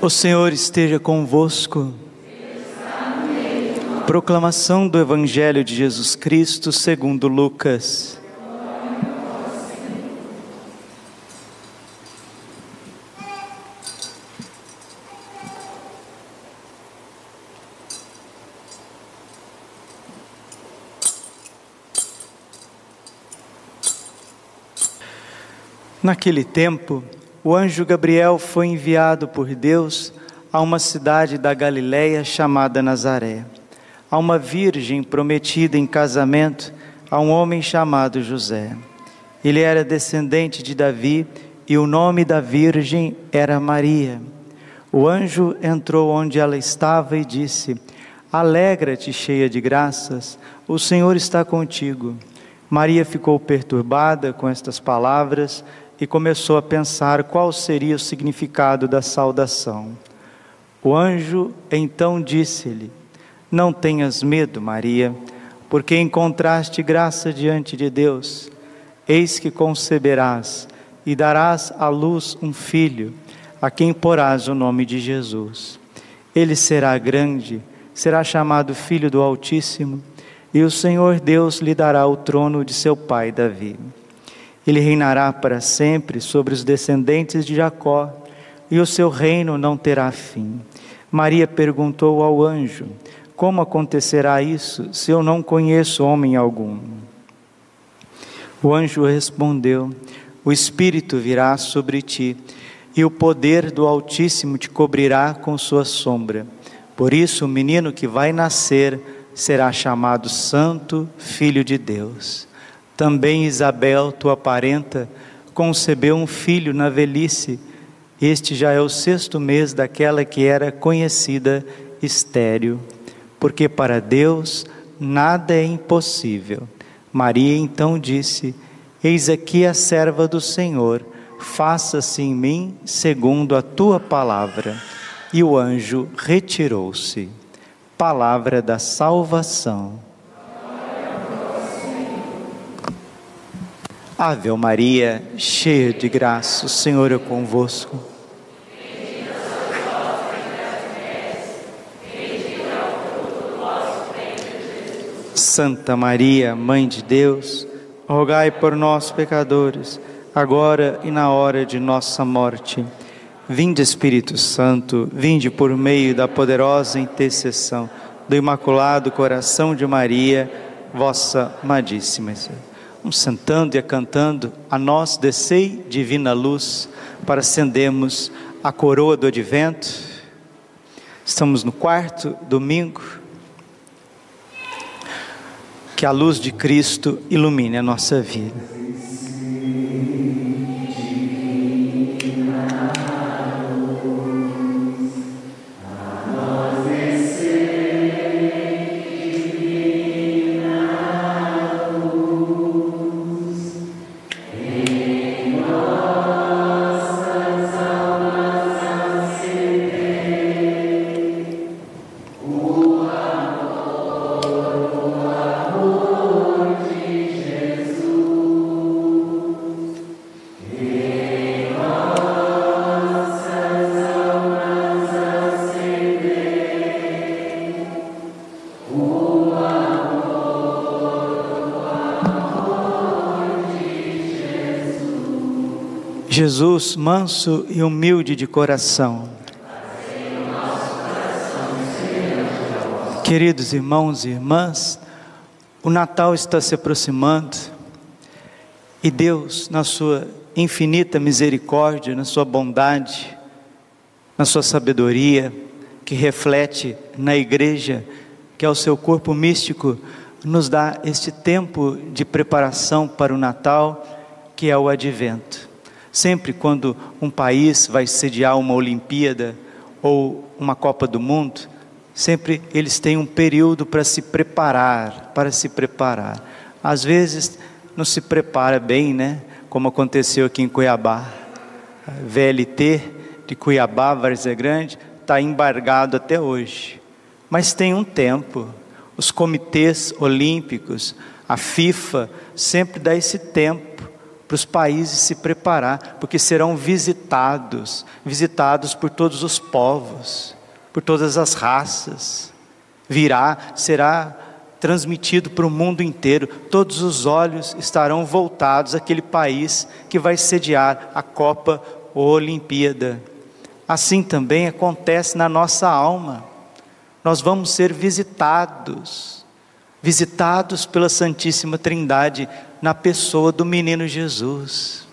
O Senhor esteja convosco. Proclamação do Evangelho de Jesus Cristo segundo Lucas. Naquele tempo, o anjo Gabriel foi enviado por Deus a uma cidade da Galiléia chamada Nazaré, a uma virgem prometida em casamento a um homem chamado José. Ele era descendente de Davi e o nome da virgem era Maria. O anjo entrou onde ela estava e disse: Alegra-te, cheia de graças, o Senhor está contigo. Maria ficou perturbada com estas palavras e começou a pensar qual seria o significado da saudação. O anjo então disse-lhe: Não tenhas medo, Maria, porque encontraste graça diante de Deus. Eis que conceberás e darás à luz um filho, a quem porás o nome de Jesus. Ele será grande, será chamado Filho do Altíssimo, e o Senhor Deus lhe dará o trono de seu pai Davi ele reinará para sempre sobre os descendentes de Jacó, e o seu reino não terá fim. Maria perguntou ao anjo: Como acontecerá isso, se eu não conheço homem algum? O anjo respondeu: O Espírito virá sobre ti, e o poder do Altíssimo te cobrirá com sua sombra. Por isso, o menino que vai nascer será chamado Santo Filho de Deus. Também Isabel, tua parenta, concebeu um filho na velhice. Este já é o sexto mês daquela que era conhecida estéril, porque para Deus nada é impossível. Maria então disse: Eis aqui a serva do Senhor, faça-se em mim segundo a tua palavra. E o anjo retirou-se. Palavra da salvação. Ave Maria, cheia de graça, o Senhor é convosco. Santa Maria, Mãe de Deus, rogai por nós, pecadores, agora e na hora de nossa morte. Vinde, Espírito Santo, vinde por meio da poderosa intercessão do Imaculado Coração de Maria, vossa amadíssima. Sentando e cantando, a nós descei divina luz para acendermos a coroa do advento. Estamos no quarto domingo. Que a luz de Cristo ilumine a nossa vida. Jesus, manso e humilde de coração. Queridos irmãos e irmãs, o Natal está se aproximando e Deus, na sua infinita misericórdia, na sua bondade, na sua sabedoria, que reflete na igreja, que é o seu corpo místico, nos dá este tempo de preparação para o Natal, que é o advento. Sempre quando um país vai sediar uma Olimpíada ou uma Copa do Mundo, sempre eles têm um período para se preparar, para se preparar. Às vezes não se prepara bem, né? Como aconteceu aqui em Cuiabá. A VLT de Cuiabá, Várzea Grande, está embargado até hoje. Mas tem um tempo. Os comitês olímpicos, a FIFA, sempre dá esse tempo para os países se preparar, porque serão visitados, visitados por todos os povos, por todas as raças. Virá, será transmitido para o mundo inteiro. Todos os olhos estarão voltados àquele país que vai sediar a Copa ou Olimpíada. Assim também acontece na nossa alma. Nós vamos ser visitados, visitados pela Santíssima Trindade na pessoa do menino Jesus.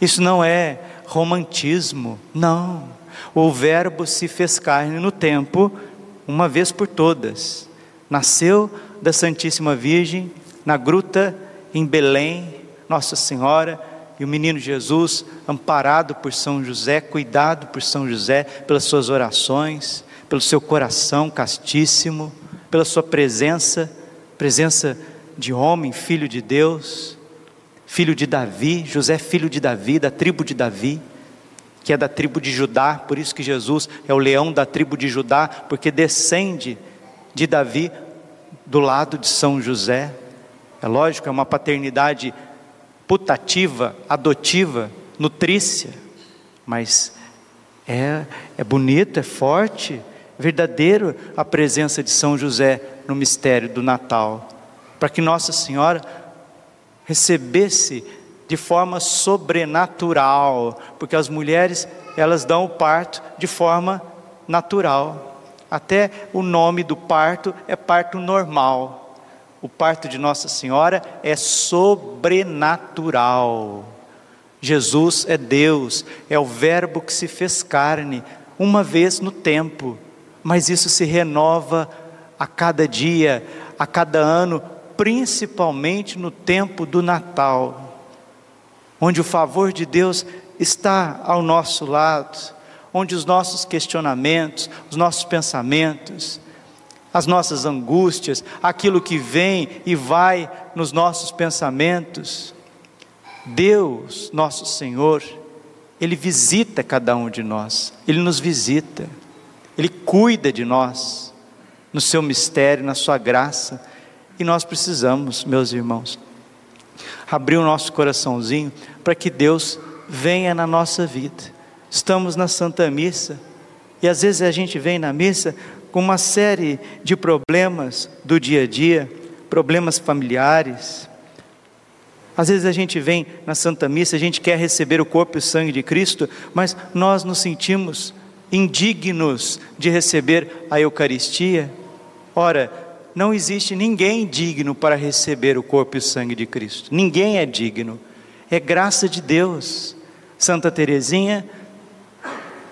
Isso não é romantismo, não. O Verbo se fez carne no tempo, uma vez por todas. Nasceu da Santíssima Virgem na gruta em Belém, Nossa Senhora e o menino Jesus, amparado por São José, cuidado por São José, pelas suas orações, pelo seu coração castíssimo, pela sua presença, presença de homem, filho de Deus, filho de Davi, José, filho de Davi, da tribo de Davi, que é da tribo de Judá, por isso que Jesus é o leão da tribo de Judá, porque descende de Davi do lado de São José. É lógico, é uma paternidade putativa, adotiva, nutrícia, mas é, é bonito, é forte, verdadeiro a presença de São José no mistério do Natal para que Nossa Senhora recebesse de forma sobrenatural, porque as mulheres, elas dão o parto de forma natural. Até o nome do parto é parto normal. O parto de Nossa Senhora é sobrenatural. Jesus é Deus, é o Verbo que se fez carne, uma vez no tempo, mas isso se renova a cada dia, a cada ano, principalmente no tempo do Natal, onde o favor de Deus está ao nosso lado, onde os nossos questionamentos, os nossos pensamentos, as nossas angústias, aquilo que vem e vai nos nossos pensamentos, Deus, nosso Senhor, Ele visita cada um de nós, Ele nos visita, Ele cuida de nós, no seu mistério, na sua graça, e nós precisamos, meus irmãos, abrir o nosso coraçãozinho para que Deus venha na nossa vida. Estamos na Santa Missa e às vezes a gente vem na missa com uma série de problemas do dia a dia, problemas familiares. Às vezes a gente vem na Santa Missa, a gente quer receber o corpo e o sangue de Cristo, mas nós nos sentimos indignos de receber a Eucaristia. Ora, não existe ninguém digno para receber o corpo e o sangue de Cristo. Ninguém é digno. É graça de Deus. Santa Teresinha,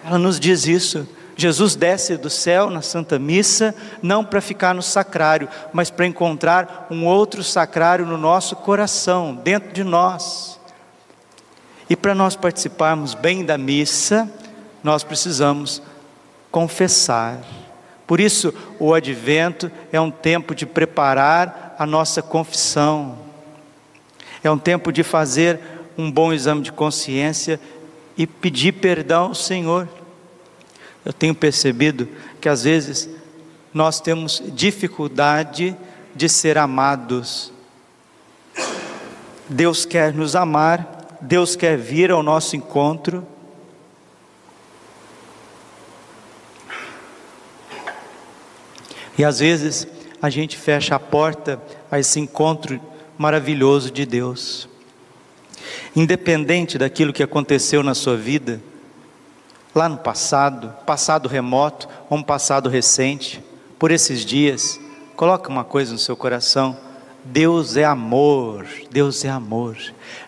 ela nos diz isso. Jesus desce do céu na Santa Missa, não para ficar no sacrário, mas para encontrar um outro sacrário no nosso coração, dentro de nós. E para nós participarmos bem da missa, nós precisamos confessar por isso, o advento é um tempo de preparar a nossa confissão, é um tempo de fazer um bom exame de consciência e pedir perdão ao Senhor. Eu tenho percebido que às vezes nós temos dificuldade de ser amados. Deus quer nos amar, Deus quer vir ao nosso encontro E às vezes a gente fecha a porta a esse encontro maravilhoso de Deus. Independente daquilo que aconteceu na sua vida, lá no passado, passado remoto ou um passado recente, por esses dias, coloca uma coisa no seu coração: Deus é amor, Deus é amor.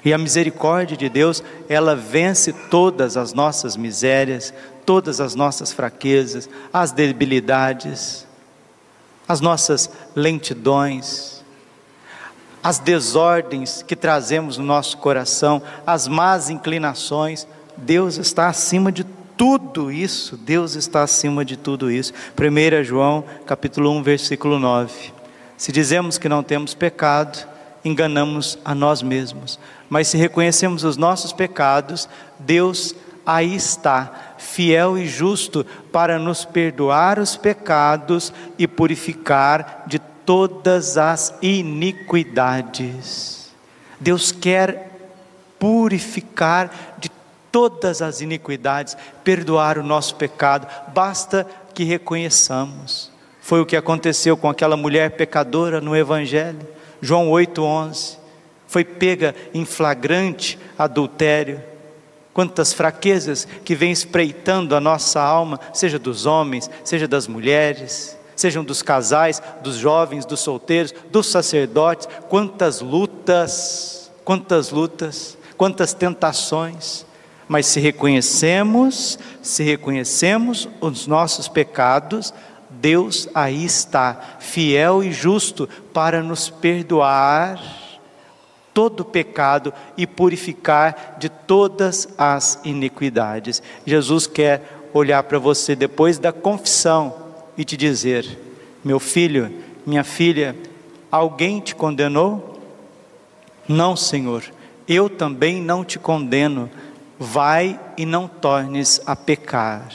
E a misericórdia de Deus, ela vence todas as nossas misérias, todas as nossas fraquezas, as debilidades as nossas lentidões, as desordens que trazemos no nosso coração, as más inclinações, Deus está acima de tudo isso, Deus está acima de tudo isso. 1 João, capítulo 1, versículo 9. Se dizemos que não temos pecado, enganamos a nós mesmos. Mas se reconhecemos os nossos pecados, Deus aí está, fiel e justo para nos perdoar os pecados e purificar de todas as iniquidades. Deus quer purificar de todas as iniquidades, perdoar o nosso pecado, basta que reconheçamos. Foi o que aconteceu com aquela mulher pecadora no Evangelho, João 8,11. Foi pega em flagrante adultério. Quantas fraquezas que vem espreitando a nossa alma, seja dos homens, seja das mulheres, sejam dos casais, dos jovens, dos solteiros, dos sacerdotes, quantas lutas, quantas lutas, quantas tentações. Mas se reconhecemos, se reconhecemos os nossos pecados, Deus aí está, fiel e justo para nos perdoar todo pecado e purificar de todas as iniquidades. Jesus quer olhar para você depois da confissão e te dizer: meu filho, minha filha, alguém te condenou? Não, Senhor, eu também não te condeno vai e não tornes a pecar.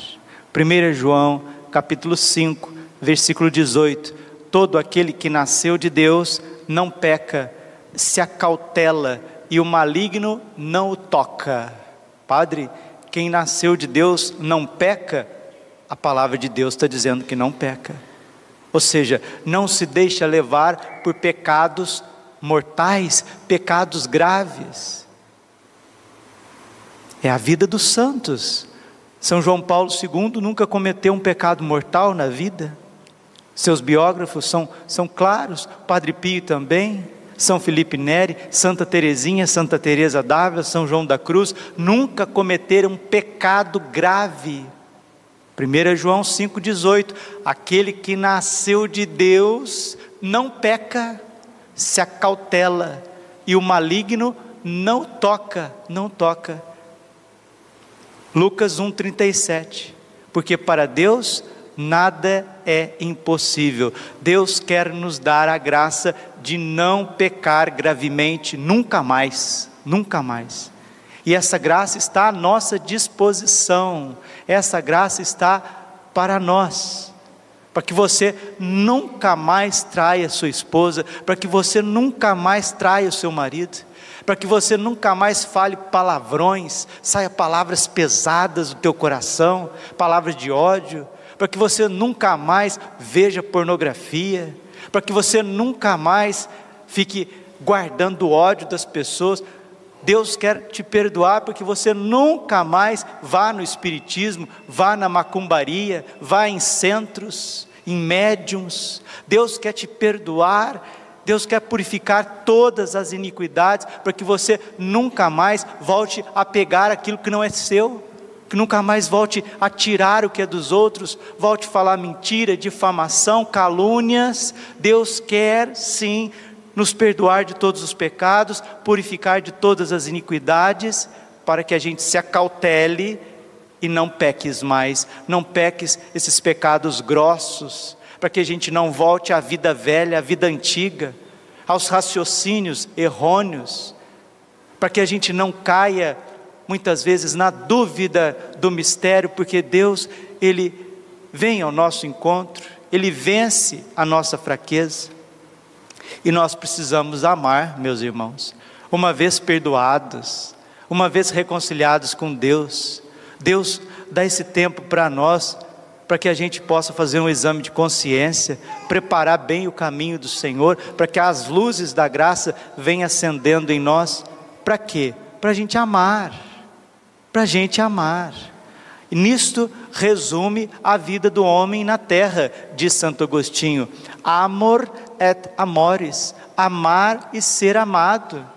1 João, capítulo 5, versículo 18. Todo aquele que nasceu de Deus não peca, se acautela e o maligno não o toca. Padre, quem nasceu de Deus não peca? A palavra de Deus está dizendo que não peca. Ou seja, não se deixa levar por pecados mortais, pecados graves. É a vida dos santos. São João Paulo II nunca cometeu um pecado mortal na vida. Seus biógrafos são, são claros, Padre Pio também, São Felipe Neri, Santa Teresinha, Santa Teresa d'Ávila, São João da Cruz, nunca cometeram um pecado grave. 1 João 5,18: aquele que nasceu de Deus não peca, se acautela, e o maligno não toca, não toca. Lucas 1,37. Porque para Deus nada é impossível. Deus quer nos dar a graça de não pecar gravemente, nunca mais, nunca mais. E essa graça está à nossa disposição, essa graça está para nós, para que você nunca mais traia sua esposa, para que você nunca mais traia o seu marido para que você nunca mais fale palavrões, saia palavras pesadas do teu coração, palavras de ódio, para que você nunca mais veja pornografia, para que você nunca mais fique guardando ódio das pessoas. Deus quer te perdoar porque você nunca mais vá no espiritismo, vá na macumbaria, vá em centros, em médiums. Deus quer te perdoar Deus quer purificar todas as iniquidades para que você nunca mais volte a pegar aquilo que não é seu, que nunca mais volte a tirar o que é dos outros, volte a falar mentira, difamação, calúnias. Deus quer sim nos perdoar de todos os pecados, purificar de todas as iniquidades, para que a gente se acautele e não peques mais, não peques esses pecados grossos para que a gente não volte à vida velha, à vida antiga, aos raciocínios errôneos, para que a gente não caia muitas vezes na dúvida do mistério, porque Deus, Ele vem ao nosso encontro, Ele vence a nossa fraqueza, e nós precisamos amar, meus irmãos, uma vez perdoados, uma vez reconciliados com Deus, Deus dá esse tempo para nós para que a gente possa fazer um exame de consciência, preparar bem o caminho do Senhor, para que as luzes da graça venham acendendo em nós. Para quê? Para a gente amar. Para a gente amar. E nisto resume a vida do homem na terra, diz Santo Agostinho. Amor et amores, amar e ser amado.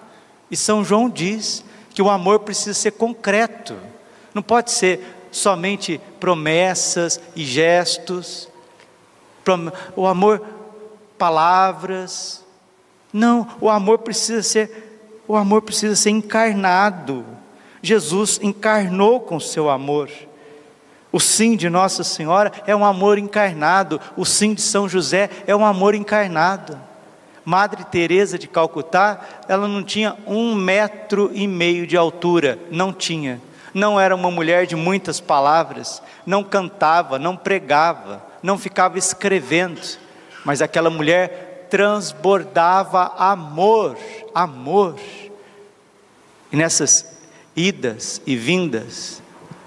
E São João diz que o amor precisa ser concreto, não pode ser somente promessas e gestos, o amor, palavras. Não, o amor precisa ser, o amor precisa ser encarnado. Jesus encarnou com seu amor. O sim de Nossa Senhora é um amor encarnado, o sim de São José é um amor encarnado. Madre Teresa de Calcutá, ela não tinha um metro e meio de altura, não tinha não era uma mulher de muitas palavras, não cantava, não pregava, não ficava escrevendo, mas aquela mulher transbordava amor, amor. E nessas idas e vindas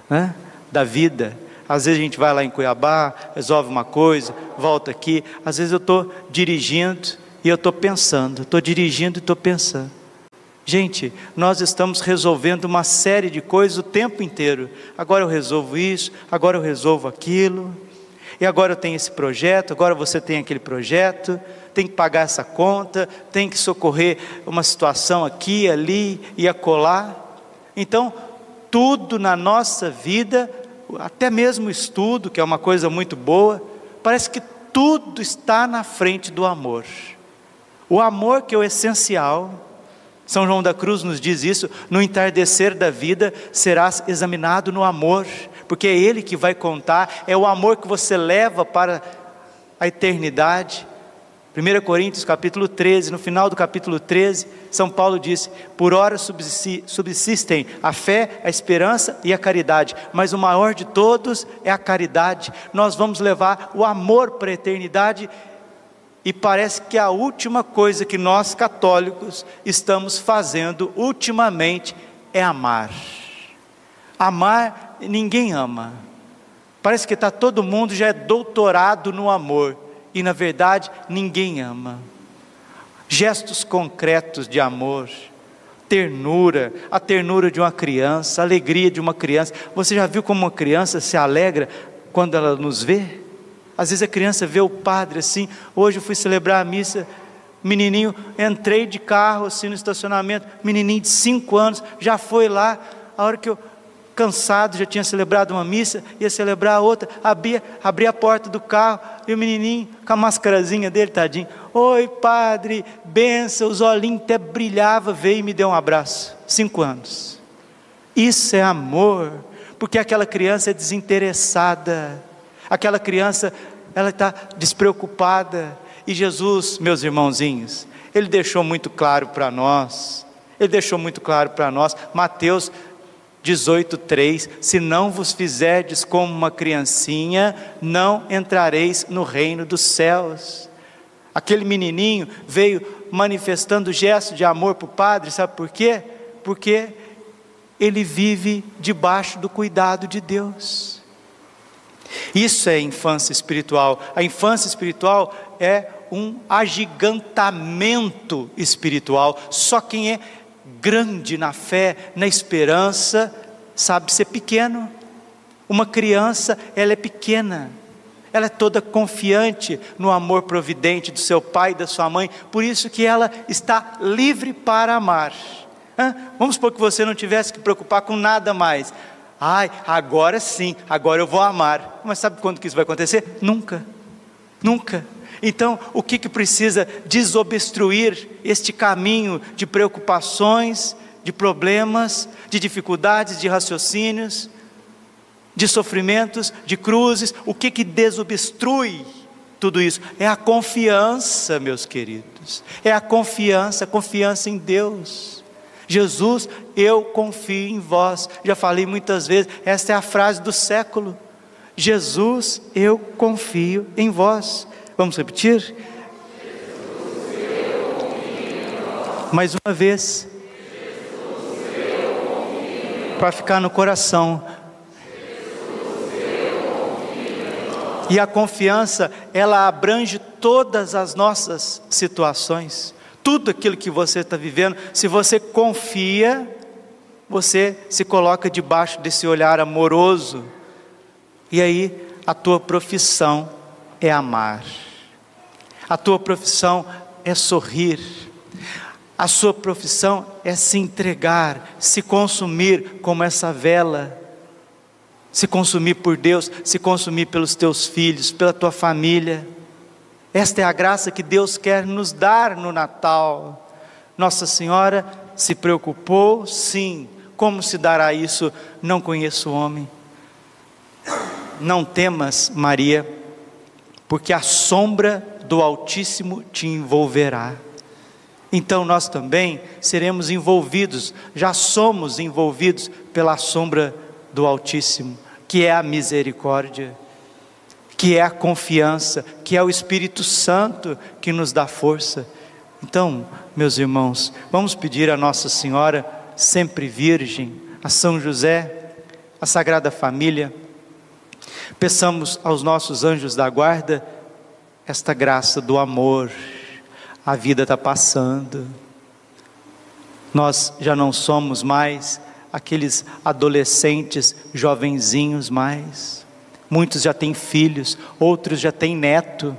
né, da vida, às vezes a gente vai lá em Cuiabá, resolve uma coisa, volta aqui. Às vezes eu estou dirigindo e eu estou pensando, estou dirigindo e estou pensando. Gente, nós estamos resolvendo uma série de coisas o tempo inteiro. Agora eu resolvo isso, agora eu resolvo aquilo. E agora eu tenho esse projeto, agora você tem aquele projeto, tem que pagar essa conta, tem que socorrer uma situação aqui, ali e acolá. Então, tudo na nossa vida até mesmo o estudo, que é uma coisa muito boa, parece que tudo está na frente do amor. O amor que é o essencial. São João da Cruz nos diz isso: no entardecer da vida serás examinado no amor, porque é Ele que vai contar, é o amor que você leva para a eternidade. 1 Coríntios capítulo 13, no final do capítulo 13, São Paulo disse: Por ora subsistem a fé, a esperança e a caridade, mas o maior de todos é a caridade. Nós vamos levar o amor para a eternidade, e parece que a última coisa que nós católicos estamos fazendo ultimamente é amar. Amar, ninguém ama. Parece que está todo mundo já é doutorado no amor e na verdade ninguém ama. Gestos concretos de amor, ternura, a ternura de uma criança, a alegria de uma criança. Você já viu como uma criança se alegra quando ela nos vê? Às vezes a criança vê o padre assim. Hoje eu fui celebrar a missa, menininho, entrei de carro assim no estacionamento, menininho de cinco anos, já foi lá. A hora que eu cansado, já tinha celebrado uma missa, ia celebrar outra, abria, abria a porta do carro, e o menininho, com a mascarazinha dele, tadinho, oi padre, benção, os olhinhos até brilhava, veio e me deu um abraço, cinco anos, isso é amor, porque aquela criança é desinteressada, aquela criança, ela está despreocupada, e Jesus, meus irmãozinhos, Ele deixou muito claro para nós, Ele deixou muito claro para nós, Mateus 18:3 Se não vos fizerdes como uma criancinha, não entrareis no reino dos céus. Aquele menininho veio manifestando gesto de amor para o padre, sabe por quê? Porque ele vive debaixo do cuidado de Deus. Isso é infância espiritual. A infância espiritual é um agigantamento espiritual. Só quem é grande na fé, na esperança, sabe ser pequeno. Uma criança, ela é pequena, ela é toda confiante no amor providente do seu pai e da sua mãe, por isso que ela está livre para amar. Hã? Vamos supor que você não tivesse que preocupar com nada mais. Ai, agora sim, agora eu vou amar. Mas sabe quando que isso vai acontecer? Nunca. Nunca. Então, o que, que precisa desobstruir este caminho de preocupações, de problemas, de dificuldades, de raciocínios, de sofrimentos, de cruzes? O que, que desobstrui tudo isso? É a confiança, meus queridos. É a confiança, confiança em Deus. Jesus, eu confio em vós. Já falei muitas vezes, esta é a frase do século. Jesus, eu confio em vós. Vamos repetir? Mais uma vez. Para ficar no coração. E a confiança, ela abrange todas as nossas situações, tudo aquilo que você está vivendo. Se você confia, você se coloca debaixo desse olhar amoroso, e aí a tua profissão é amar a tua profissão é sorrir, a sua profissão é se entregar, se consumir como essa vela, se consumir por Deus, se consumir pelos teus filhos, pela tua família. Esta é a graça que Deus quer nos dar no Natal. Nossa Senhora se preocupou, sim. Como se dará isso? Não conheço o homem. Não temas, Maria, porque a sombra do Altíssimo te envolverá. Então nós também seremos envolvidos, já somos envolvidos pela sombra do Altíssimo, que é a misericórdia, que é a confiança, que é o Espírito Santo que nos dá força. Então, meus irmãos, vamos pedir a Nossa Senhora sempre virgem, a São José, a Sagrada Família. Peçamos aos nossos anjos da guarda esta graça do amor. A vida está passando. Nós já não somos mais aqueles adolescentes, jovenzinhos mais. Muitos já têm filhos, outros já têm neto.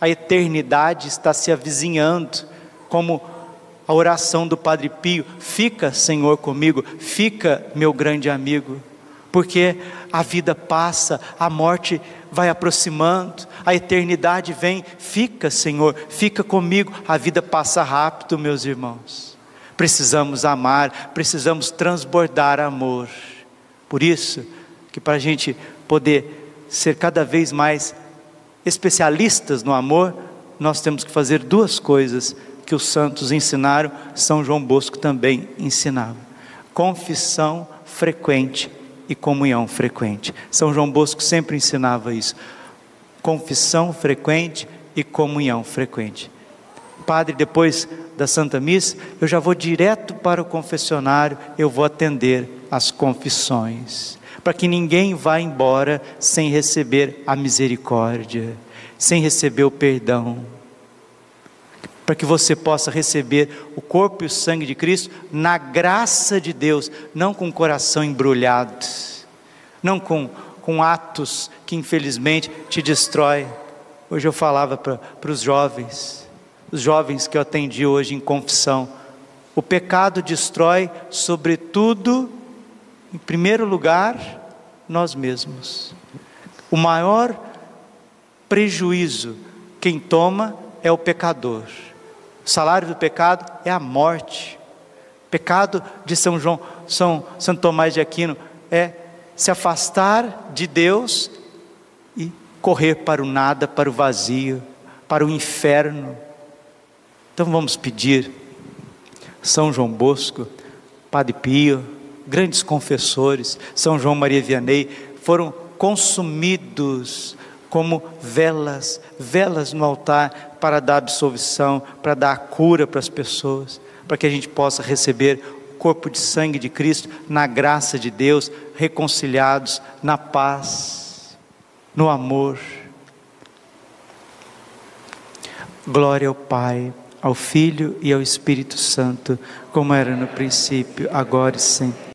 A eternidade está se avizinhando, como a oração do Padre Pio: Fica, Senhor, comigo, fica, meu grande amigo, porque a vida passa, a morte vai aproximando, a eternidade vem. Fica, Senhor, fica comigo, a vida passa rápido, meus irmãos. Precisamos amar, precisamos transbordar amor. Por isso, que para a gente poder ser cada vez mais especialistas no amor, nós temos que fazer duas coisas que os santos ensinaram, São João Bosco também ensinava: confissão frequente e comunhão frequente. São João Bosco sempre ensinava isso. Confissão frequente e comunhão frequente. Padre, depois da Santa Missa, eu já vou direto para o confessionário, eu vou atender as confissões, para que ninguém vá embora sem receber a misericórdia, sem receber o perdão para que você possa receber o corpo e o sangue de Cristo na graça de Deus, não com o coração embrulhado, não com, com atos que infelizmente te destrói. Hoje eu falava para, os jovens, os jovens que eu atendi hoje em confissão, o pecado destrói, sobretudo, em primeiro lugar, nós mesmos. O maior prejuízo quem toma é o pecador. O salário do pecado é a morte. Pecado de São João, São Santo Tomás de Aquino é se afastar de Deus e correr para o nada, para o vazio, para o inferno. Então vamos pedir São João Bosco, Padre Pio, grandes confessores, São João Maria Vianney, foram consumidos como velas, velas no altar para dar absolvição, para dar cura para as pessoas, para que a gente possa receber o corpo de sangue de Cristo na graça de Deus, reconciliados na paz, no amor. Glória ao Pai, ao Filho e ao Espírito Santo, como era no princípio, agora e sempre.